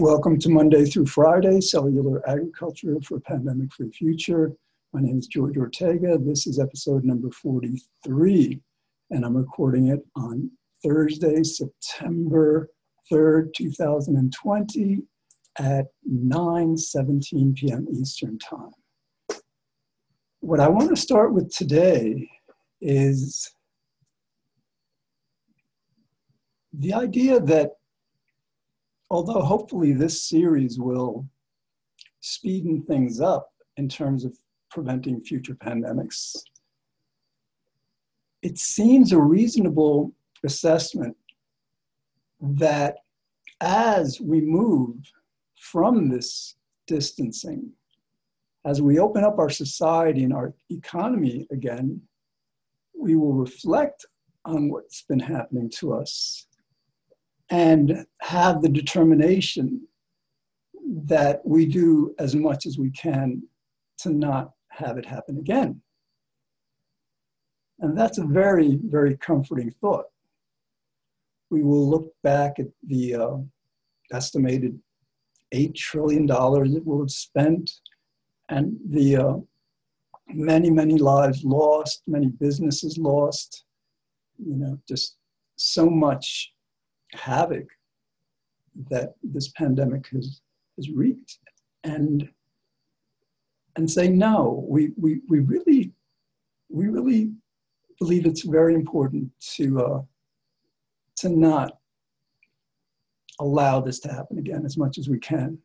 Welcome to Monday through Friday, Cellular Agriculture for a Pandemic Free Future. My name is George Ortega. This is episode number 43, and I'm recording it on Thursday, September 3rd, 2020 at 9:17 p.m. Eastern Time. What I want to start with today is the idea that although hopefully this series will speeden things up in terms of preventing future pandemics, it seems a reasonable assessment that as we move from this distancing, as we open up our society and our economy again, we will reflect on what's been happening to us and have the determination that we do as much as we can to not have it happen again. And that's a very, very comforting thought. We will look back at the uh, estimated $8 trillion that we'll have spent and the uh, many, many lives lost, many businesses lost, you know, just so much havoc that this pandemic has, has wreaked. And and say no we, we, we really we really believe it's very important to uh, to not allow this to happen again as much as we can.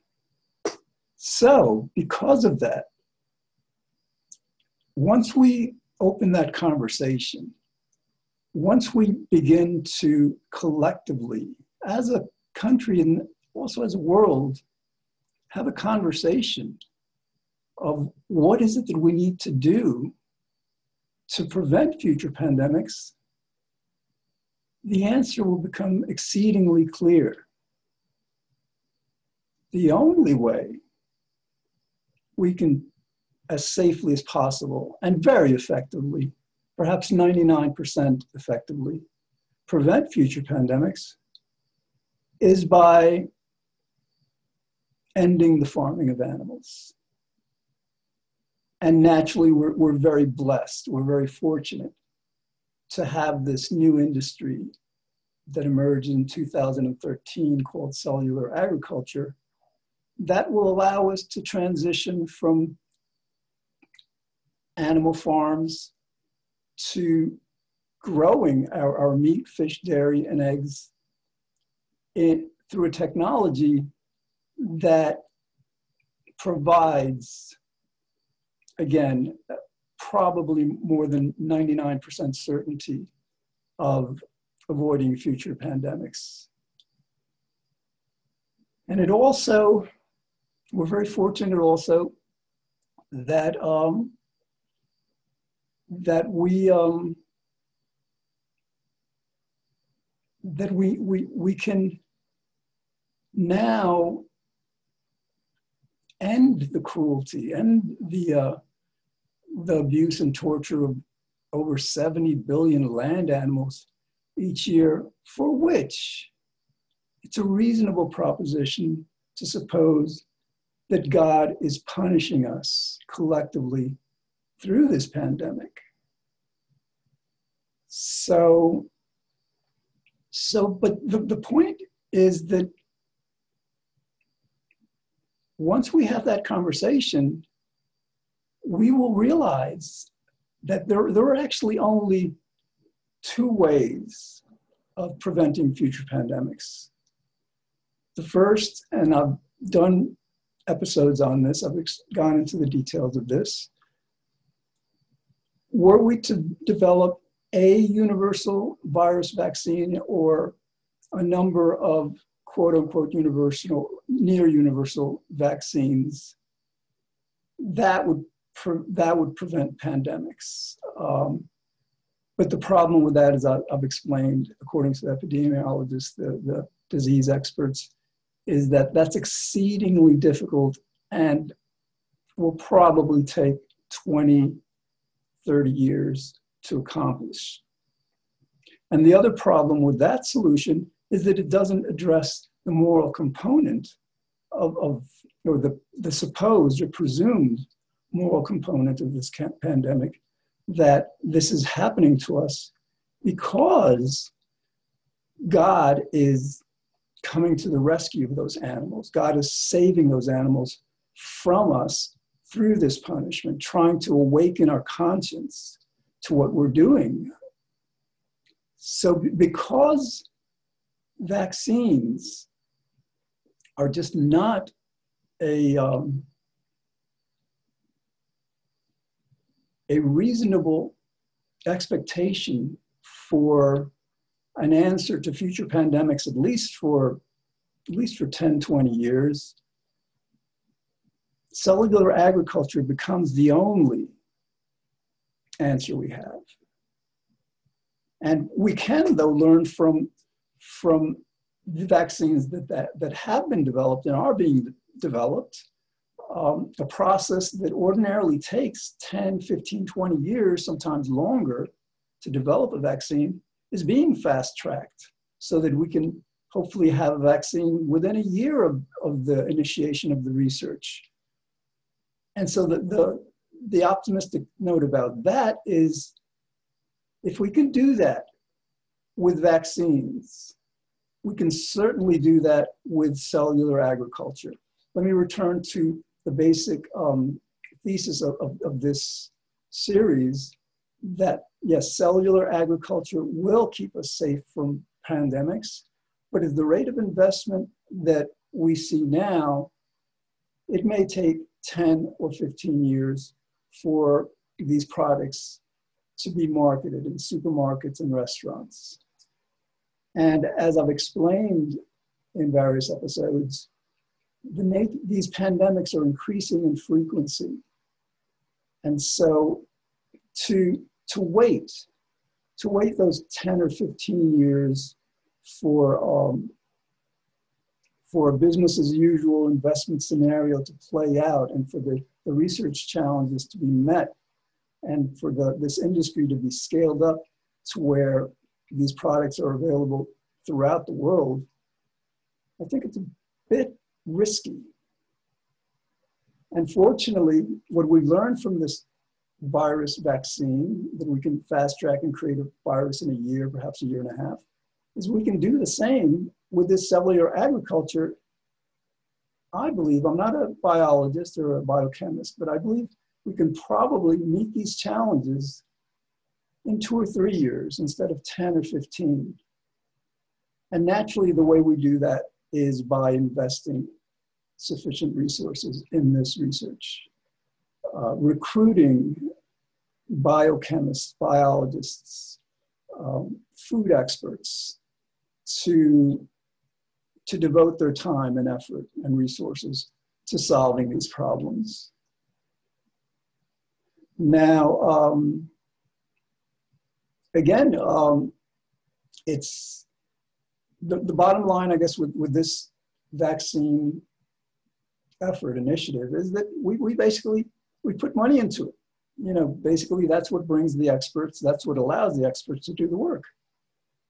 So because of that once we open that conversation once we begin to collectively, as a country and also as a world, have a conversation of what is it that we need to do to prevent future pandemics, the answer will become exceedingly clear. The only way we can, as safely as possible and very effectively, perhaps 99% effectively, prevent future pandemics is by ending the farming of animals. And naturally, we're, we're very blessed, we're very fortunate to have this new industry that emerged in 2013 called cellular agriculture that will allow us to transition from animal farms to growing our, our meat, fish, dairy, and eggs in, through a technology that provides, again, probably more than 99% certainty of avoiding future pandemics. And it also, we're very fortunate also that um, that we um, that we we we can now end the cruelty and the uh, the abuse and torture of over 70 billion land animals each year, for which it's a reasonable proposition to suppose that God is punishing us collectively through this pandemic. So, so, but the, the point is that once we have that conversation, we will realize that there, there are actually only two ways of preventing future pandemics. The first, and I've done episodes on this, I've gone into the details of this, were we to develop a universal virus vaccine or a number of quote unquote universal, near universal vaccines, that would, pre- that would prevent pandemics. Um, but the problem with that, as I, have explained, according to the epidemiologists, the, the disease experts, is that that's exceedingly difficult and will probably take 20 30 years to accomplish. And the other problem with that solution is that it doesn't address the moral component of, of or the, the supposed or presumed moral component of this pandemic that this is happening to us because God is coming to the rescue of those animals. God is saving those animals from us through this punishment, trying to awaken our conscience to what we're doing. So, because vaccines are just not a, um, a reasonable expectation for an answer to future pandemics, at least for at least for 10, 20 years, cellular agriculture becomes the only answer we have. And we can, though, learn from, from the vaccines that, that, that have been developed and are being developed, um, a process that ordinarily takes 10, 15, 20 years, sometimes longer, to develop a vaccine is being fast tracked so that we can hopefully have a vaccine within a year of, of the initiation of the research. And so the, the, the optimistic note about that is if we can do that with vaccines, we can certainly do that with cellular agriculture. Let me return to the basic um, thesis of, of, of this series that yes, cellular agriculture will keep us safe from pandemics, but at the rate of investment that we see now, it may take 10 or 15 years for these products to be marketed in supermarkets and restaurants. And as I've explained in various episodes, the, these pandemics are increasing in frequency. And so to to wait, to wait those 10 or 15 years for, um, for a business as usual investment scenario to play out and for the, the research challenges to be met and for the, this industry to be scaled up to where these products are available throughout the world, I think it's a bit risky. And fortunately, what we've learned from this virus vaccine that we can fast track and create a virus in a year, perhaps a year and a half, is we can do the same with this cellular agriculture. I believe, I'm not a biologist or a biochemist, but I believe we can probably meet these challenges in two or three years instead of 10 or 15. And naturally, the way we do that is by investing sufficient resources in this research. Uh, recruiting biochemists, biologists, um, food experts to, to devote their time and effort and resources to solving these problems. Now, um, again, um, it's the, the bottom line, I guess, with, with this vaccine effort initiative is that we, we basically we put money into it you know, basically that's what brings the experts, that's what allows the experts to do the work.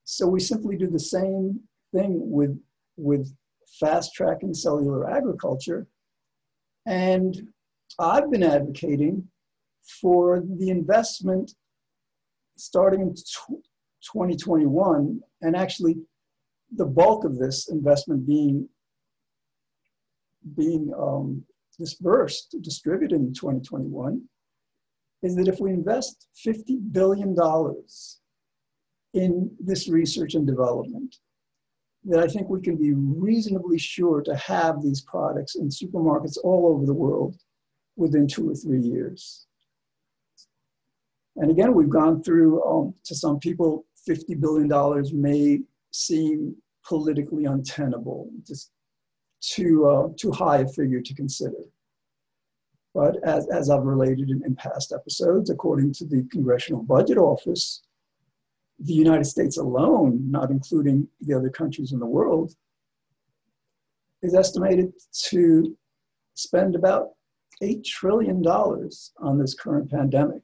So we simply do the same thing with, with fast tracking cellular agriculture. And I've been advocating for the investment starting in 2021, and actually the bulk of this investment being, being um, dispersed, distributed in 2021 is that if we invest $50 billion in this research and development, that I think we can be reasonably sure to have these products in supermarkets all over the world within two or three years. And again, we've gone through, um, to some people, $50 billion may seem politically untenable, just too, uh, too high a figure to consider. But as, as I've related in, in past episodes, according to the Congressional Budget Office, the United States alone, not including the other countries in the world, is estimated to spend about $8 trillion on this current pandemic.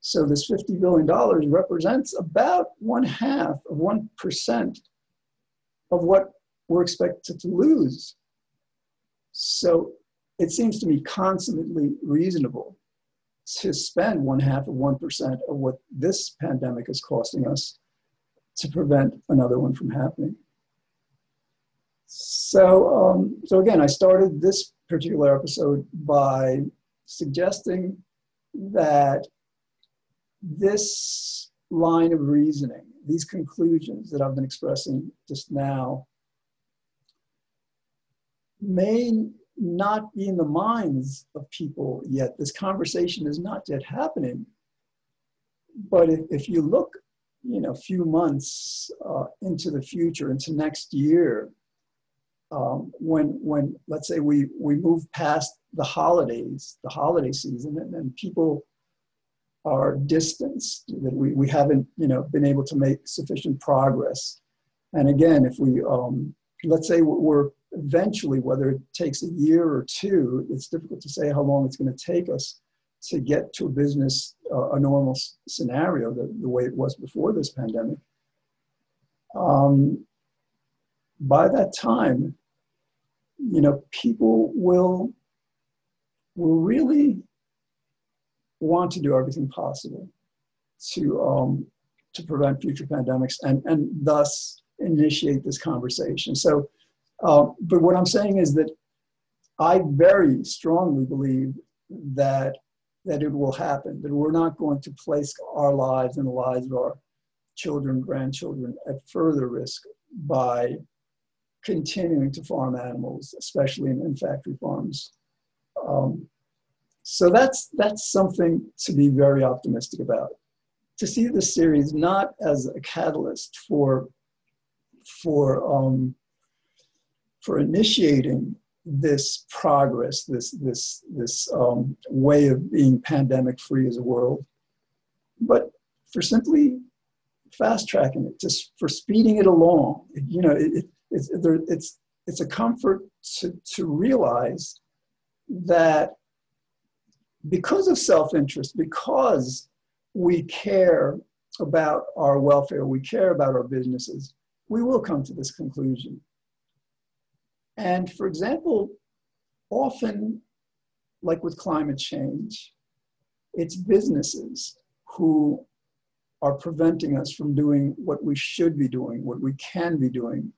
So this $50 billion represents about one half of 1% of what we're expected to lose So it seems to me consummately reasonable to spend one half of 1% of what this pandemic is costing us to prevent another one from happening. So, um, so again, I started this particular episode by suggesting that this line of reasoning, these conclusions that I've been expressing just now, may not in the minds of people yet. This conversation is not yet happening. But if, if you look, you know, a few months uh, into the future, into next year, um, when, when let's say we, we move past the holidays, the holiday season, and, and people are distanced, that we, we haven't, you know, been able to make sufficient progress. And again, if we, um, let's say we're eventually, whether it takes a year or two, it's difficult to say how long it's going to take us to get to a business, uh, a normal scenario, the, the way it was before this pandemic. Um, by that time, you know, people will, will really want to do everything possible to, um, to prevent future pandemics and, and thus initiate this conversation. So um, but what I'm saying is that I very strongly believe that that it will happen. That we're not going to place our lives and the lives of our children, grandchildren at further risk by continuing to farm animals, especially in, in factory farms. Um, so that's that's something to be very optimistic about. To see this series not as a catalyst for for um, for initiating this progress, this, this, this um, way of being pandemic free as a world, but for simply fast tracking it, just for speeding it along. You know, it, it's, there, it's, it's a comfort to, to realize that because of self interest, because we care about our welfare, we care about our businesses, we will come to this conclusion. And for example, often, like with climate change, it's businesses who are preventing us from doing what we should be doing, what we can be doing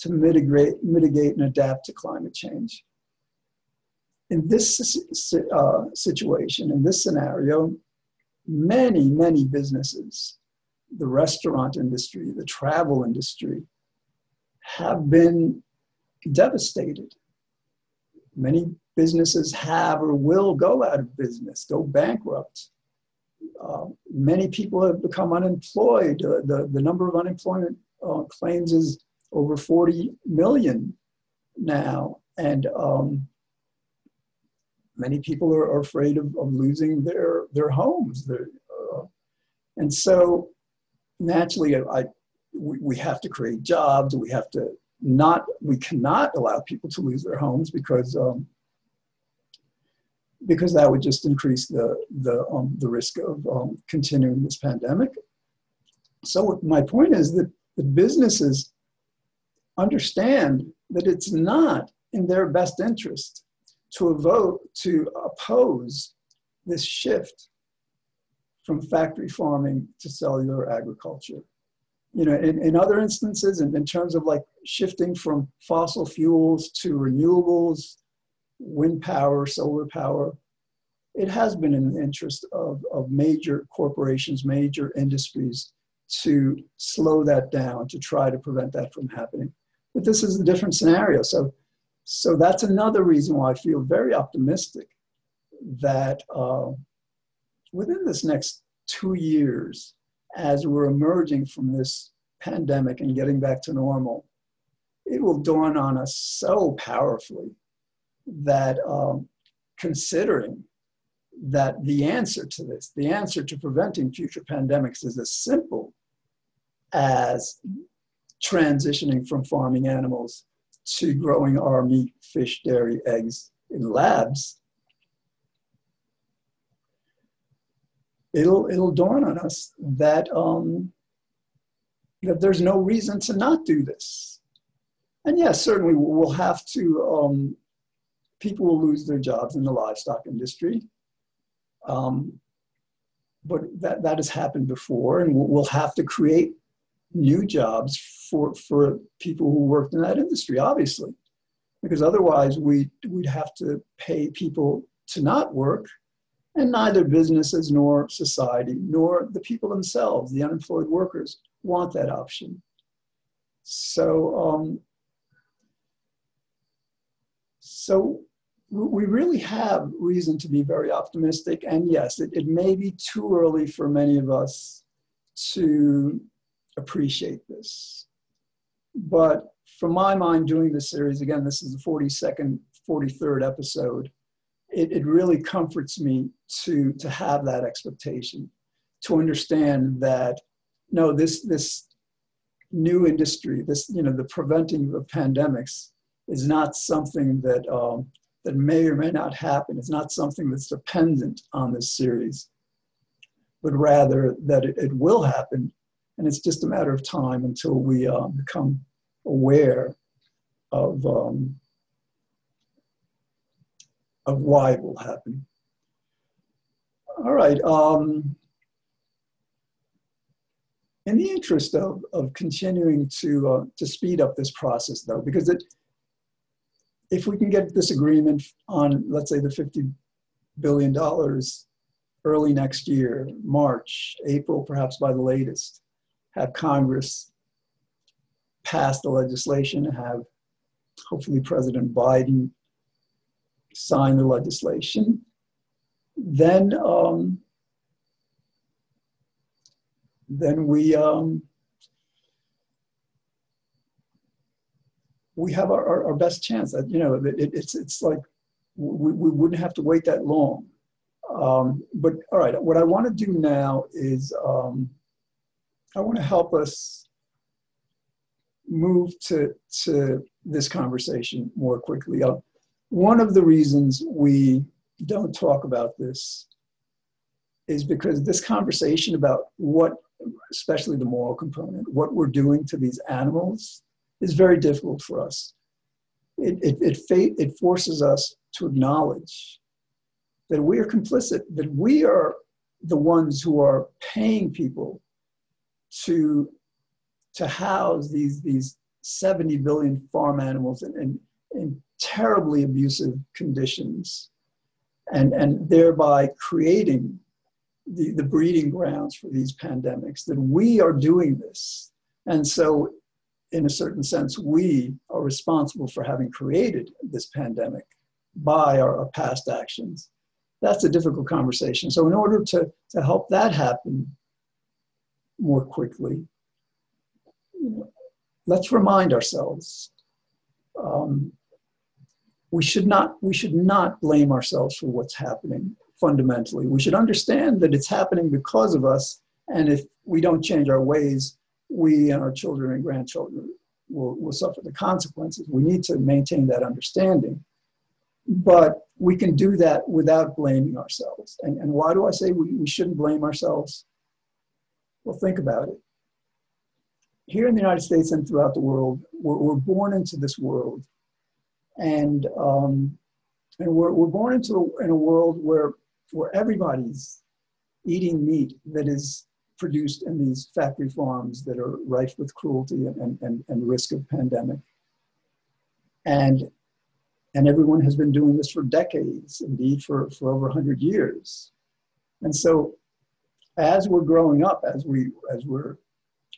to mitigate, mitigate and adapt to climate change. In this uh, situation, in this scenario, many, many businesses, the restaurant industry, the travel industry, have been devastated. Many businesses have or will go out of business, go bankrupt. Uh, many people have become unemployed. Uh, the, the number of unemployment uh, claims is over 40 million now. And um, many people are, are afraid of, of, losing their, their homes. Their, uh, and so naturally, I, we, we have to create jobs, we have to not we cannot allow people to lose their homes because um, because that would just increase the the um, the risk of um, continuing this pandemic. So my point is that the businesses understand that it's not in their best interest to vote to oppose this shift from factory farming to cellular agriculture you know, in, in other instances, in, in terms of like shifting from fossil fuels to renewables, wind power, solar power, it has been in the interest of, of major corporations, major industries to slow that down, to try to prevent that from happening. But this is a different scenario. So, so that's another reason why I feel very optimistic that uh, within this next two years, as we're emerging from this pandemic and getting back to normal, it will dawn on us so powerfully that um, considering that the answer to this, the answer to preventing future pandemics is as simple as transitioning from farming animals to growing our meat, fish, dairy, eggs in labs, it'll it'll dawn on us that um, that there's no reason to not do this. And yes, certainly we'll have to um, people will lose their jobs in the livestock industry. Um, but that, that has happened before, and we'll have to create new jobs for, for people who worked in that industry, obviously, because otherwise we, we'd have to pay people to not work, and neither businesses nor society nor the people themselves, the unemployed workers, want that option. So, um, so we really have reason to be very optimistic. And yes, it, it may be too early for many of us to appreciate this. But from my mind, doing this series, again, this is the 42nd, 43rd episode, it, it really comforts me to, to have that expectation, to understand that, no, this, this new industry, this, you know, the preventing of pandemics is not something that um, that may or may not happen. It's not something that's dependent on this series, but rather that it, it will happen. And it's just a matter of time until we uh, become aware of, um, of why it will happen. All right. Um, in the interest of, of continuing to, uh, to speed up this process, though, because it, if we can get this agreement on, let's say, the $50 billion early next year, March, April, perhaps by the latest, have Congress pass the legislation, have hopefully President Biden sign the legislation, then um, then we um, we have our, our, our best chance. That you know, it, it's it's like we, we wouldn't have to wait that long. Um, but all right, what I want to do now is um, I want to help us move to to this conversation more quickly. One of the reasons we don't talk about this is because this conversation about what, especially the moral component, what we're doing to these animals is very difficult for us. It, it, it, it forces us to acknowledge that we are complicit, that we are the ones who are paying people to, to house these, these 70 billion farm animals and, and, in terribly abusive conditions and, and thereby creating the, the breeding grounds for these pandemics, that we are doing this. And so in a certain sense, we are responsible for having created this pandemic by our, our, past actions. That's a difficult conversation. So, in order to, to help that happen more quickly, let's remind ourselves um, we should not we should not blame ourselves for what's happening fundamentally. We should understand that it's happening because of us, and if we don't change our ways, we and our children and grandchildren will, will suffer the consequences. We need to maintain that understanding. But we can do that without blaming ourselves. And, and why do I say we, we shouldn't blame ourselves? Well, think about it. Here in the United States and throughout the world, we're, we're born into this world. And, um, and we're, we're born into a, in a world where, where everybody's eating meat that is produced in these factory farms that are rife with cruelty and, and, and risk of pandemic. And, and everyone has been doing this for decades, indeed for, for over 100 years. And so as we're growing up, as, we, as we're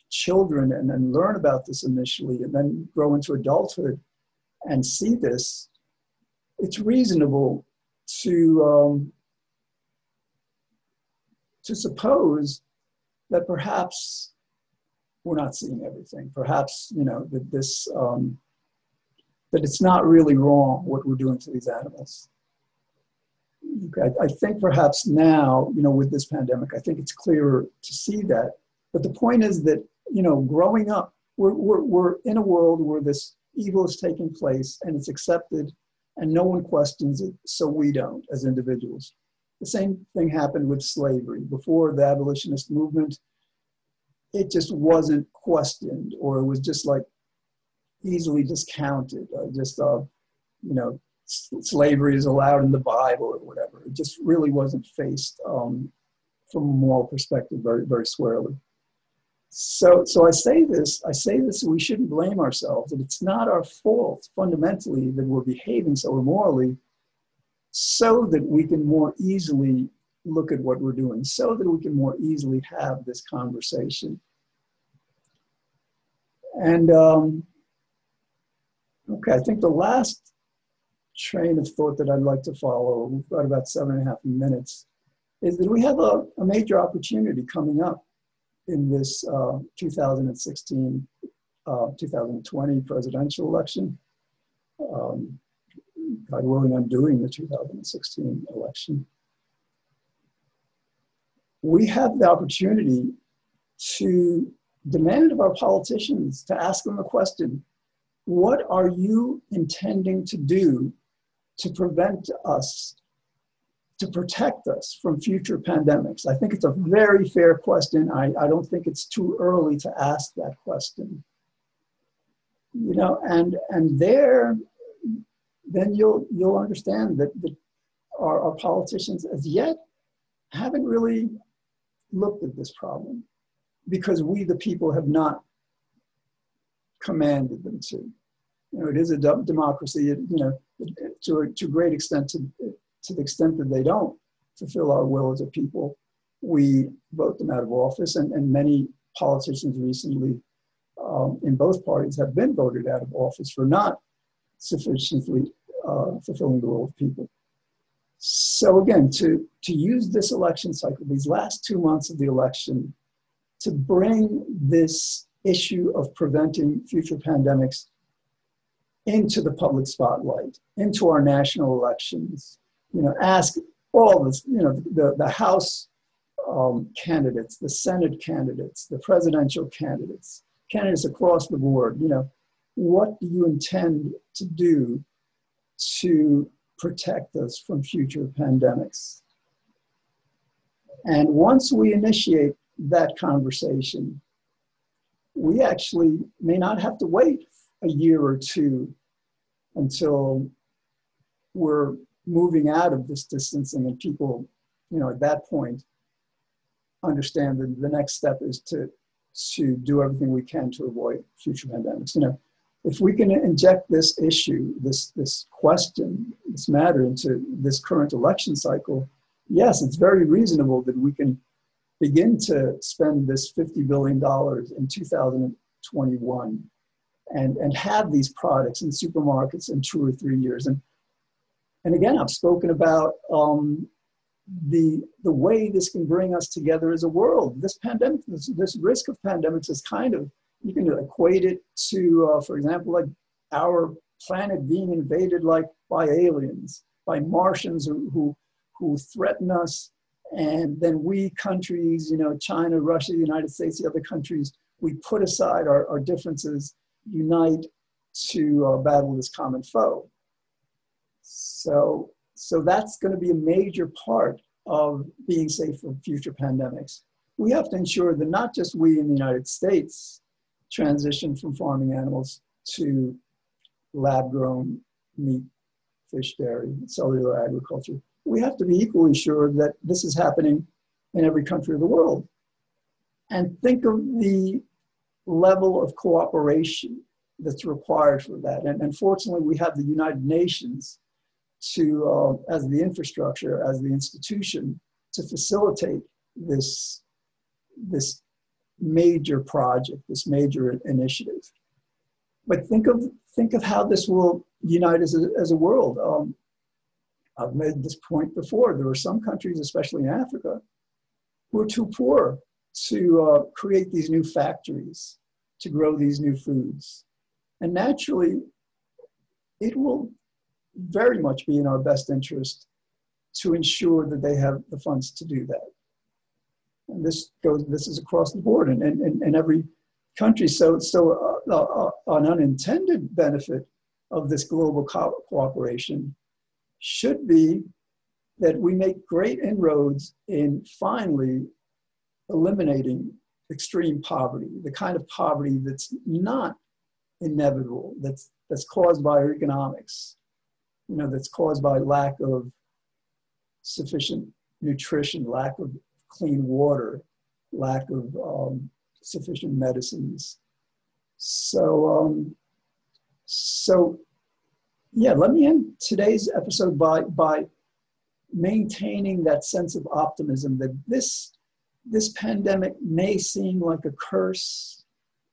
children and then learn about this initially and then grow into adulthood and see this, it's reasonable to, um, to suppose that perhaps we're not seeing everything. Perhaps, you know, that this, um, that it's not really wrong what we're doing to these animals. Okay, I think perhaps now, you know, with this pandemic, I think it's clearer to see that. But the point is that, you know, growing up, we're, we're, we're in a world where this evil is taking place and it's accepted and no one questions it, so we don't as individuals. The same thing happened with slavery. Before the abolitionist movement, it just wasn't questioned, or it was just like easily discounted. Just, uh, you know, slavery is allowed in the Bible or whatever. It just really wasn't faced um, from a moral perspective very, very squarely. So, so I say this, I say this, we shouldn't blame ourselves, that it's not our fault fundamentally that we're behaving so immorally so that we can more easily look at what we're doing, so that we can more easily have this conversation. And um, okay, I think the last train of thought that I'd like to follow, we've got about seven and a half minutes, is that we have a, a major opportunity coming up in this uh, 2016 uh, 2020 presidential election. Um, God willing, I'm doing the 2016 election. We have the opportunity to demand of our politicians to ask them the question what are you intending to do to prevent us, to protect us from future pandemics? I think it's a very fair question. I, I don't think it's too early to ask that question. You know, and and there, then you'll you'll understand that, that our, our politicians as yet haven't really looked at this problem because we, the people, have not commanded them to. You know, it is a democracy, you know, to a, to a great extent, to, to the extent that they don't fulfill our will as a people, we vote them out of office. And, and many politicians recently um, in both parties have been voted out of office for not sufficiently uh, fulfilling the will of people. So again, to, to use this election cycle, these last two months of the election, to bring this issue of preventing future pandemics into the public spotlight, into our national elections. You know, ask all this, you know, the, the House um, candidates, the Senate candidates, the presidential candidates, candidates across the board, you know, what do you intend to do to protect us from future pandemics? And once we initiate that conversation, we actually may not have to wait a year or two until we're moving out of this distancing and people, you know, at that point understand that the next step is to to do everything we can to avoid future pandemics. You know, if we can inject this issue, this this question, this matter into this current election cycle, yes, it's very reasonable that we can begin to spend this $50 billion in 2021 and, and have these products in supermarkets in two or three years. And, and again, I've spoken about um, the, the way this can bring us together as a world. This pandemic, this, this risk of pandemics is kind of, you can equate it to, uh, for example, like our planet being invaded like by aliens, by Martians who, who, who threaten us and then we countries, you know, China, Russia, the United States, the other countries, we put aside our, our differences, unite to uh, battle this common foe. So, so that's going to be a major part of being safe from future pandemics. We have to ensure that not just we in the United States transition from farming animals to lab grown meat, fish, dairy, cellular agriculture, we have to be equally sure that this is happening in every country of the world. And think of the level of cooperation that's required for that. And unfortunately, we have the United Nations to, uh, as the infrastructure, as the institution, to facilitate this, this major project, this major initiative. But think of, think of how this will unite as a, as a world. Um, I've made this point before. There are some countries, especially in Africa, who are too poor to uh, create these new factories, to grow these new foods. And naturally, it will very much be in our best interest to ensure that they have the funds to do that. And this goes, this is across the board in, in, in every country. So, so uh, uh, an unintended benefit of this global co cooperation should be that we make great inroads in finally eliminating extreme poverty, the kind of poverty that's not inevitable, that's, that's caused by economics. You know, that's caused by lack of sufficient nutrition, lack of clean water, lack of um, sufficient medicines. So, um, so yeah, let me end today's episode by by maintaining that sense of optimism that this this pandemic may seem like a curse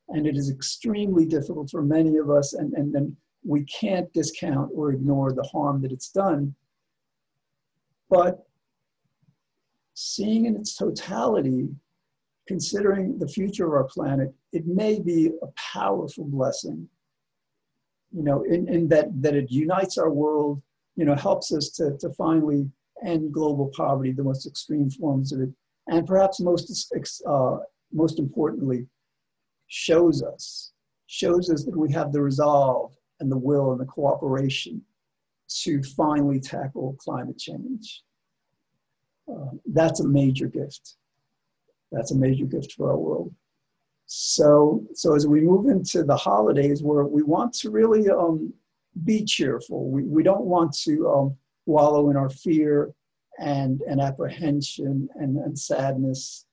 and it is extremely difficult for many of us and, and, and we can't discount or ignore the harm that it's done. But seeing in its totality considering the future of our planet it may be a powerful blessing you know in, in that that it unites our world you know helps us to, to finally end global poverty the most extreme forms of it and perhaps most, uh, most importantly, shows us, shows us that we have the resolve and the will and the cooperation to finally tackle climate change. Uh, that's a major gift. That's a major gift for our world. So, so as we move into the holidays, where we want to really um, be cheerful, we, we don't want to um, wallow in our fear and, and apprehension and, and sadness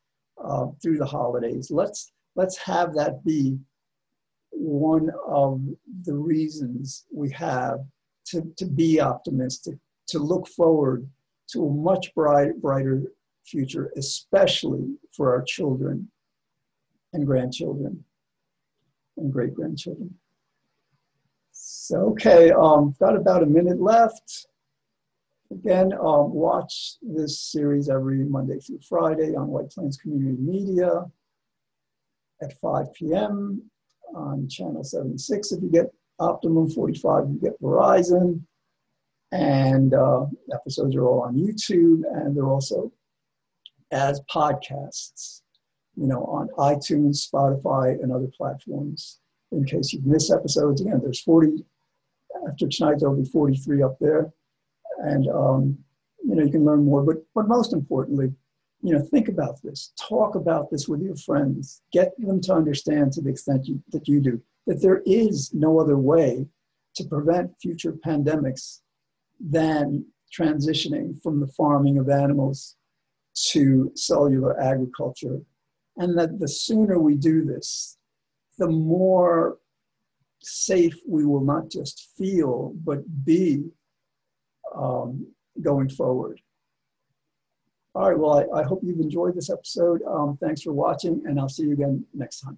uh, through the holidays. Let's, let's have that be one of the reasons we have to, to be optimistic, to look forward to a much bright, brighter future, especially for our children and grandchildren and great grandchildren. So, okay, um, got about a minute left. Again, um, watch this series every Monday through Friday on White Plains Community Media at 5 p.m. on channel 76 if you get Optimum, 45 you get Verizon. And uh, episodes are all on YouTube and they're also as podcasts, you know, on iTunes, Spotify, and other platforms. In case you've missed episodes, again, there's 40, after tonight, there'll be 43 up there and um, you know you can learn more. But but most importantly, you know think about this, talk about this with your friends, get them to understand to the extent you, that you do that there is no other way to prevent future pandemics than transitioning from the farming of animals to cellular agriculture, and that the sooner we do this, the more safe we will not just feel but be um, going forward. All right, well, I, I, hope you've enjoyed this episode. Um, thanks for watching, and I'll see you again next time.